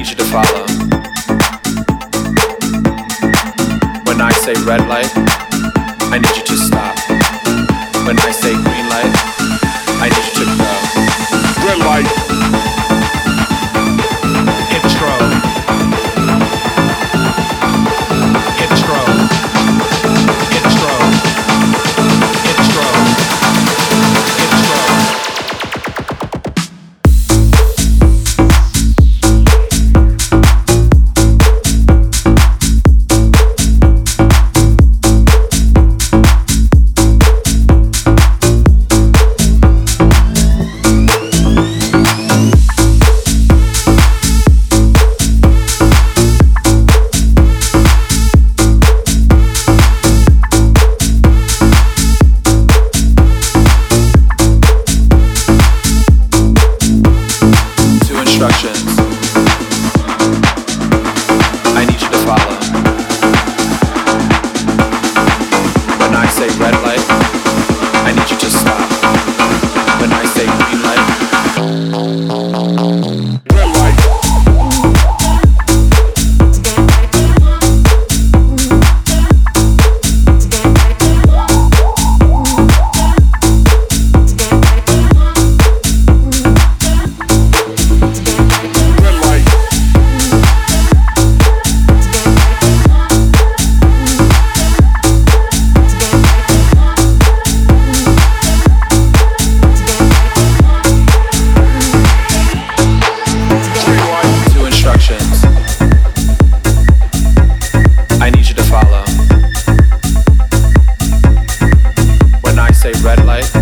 need you to follow. When I say red light, I need you to stop. When I say red light,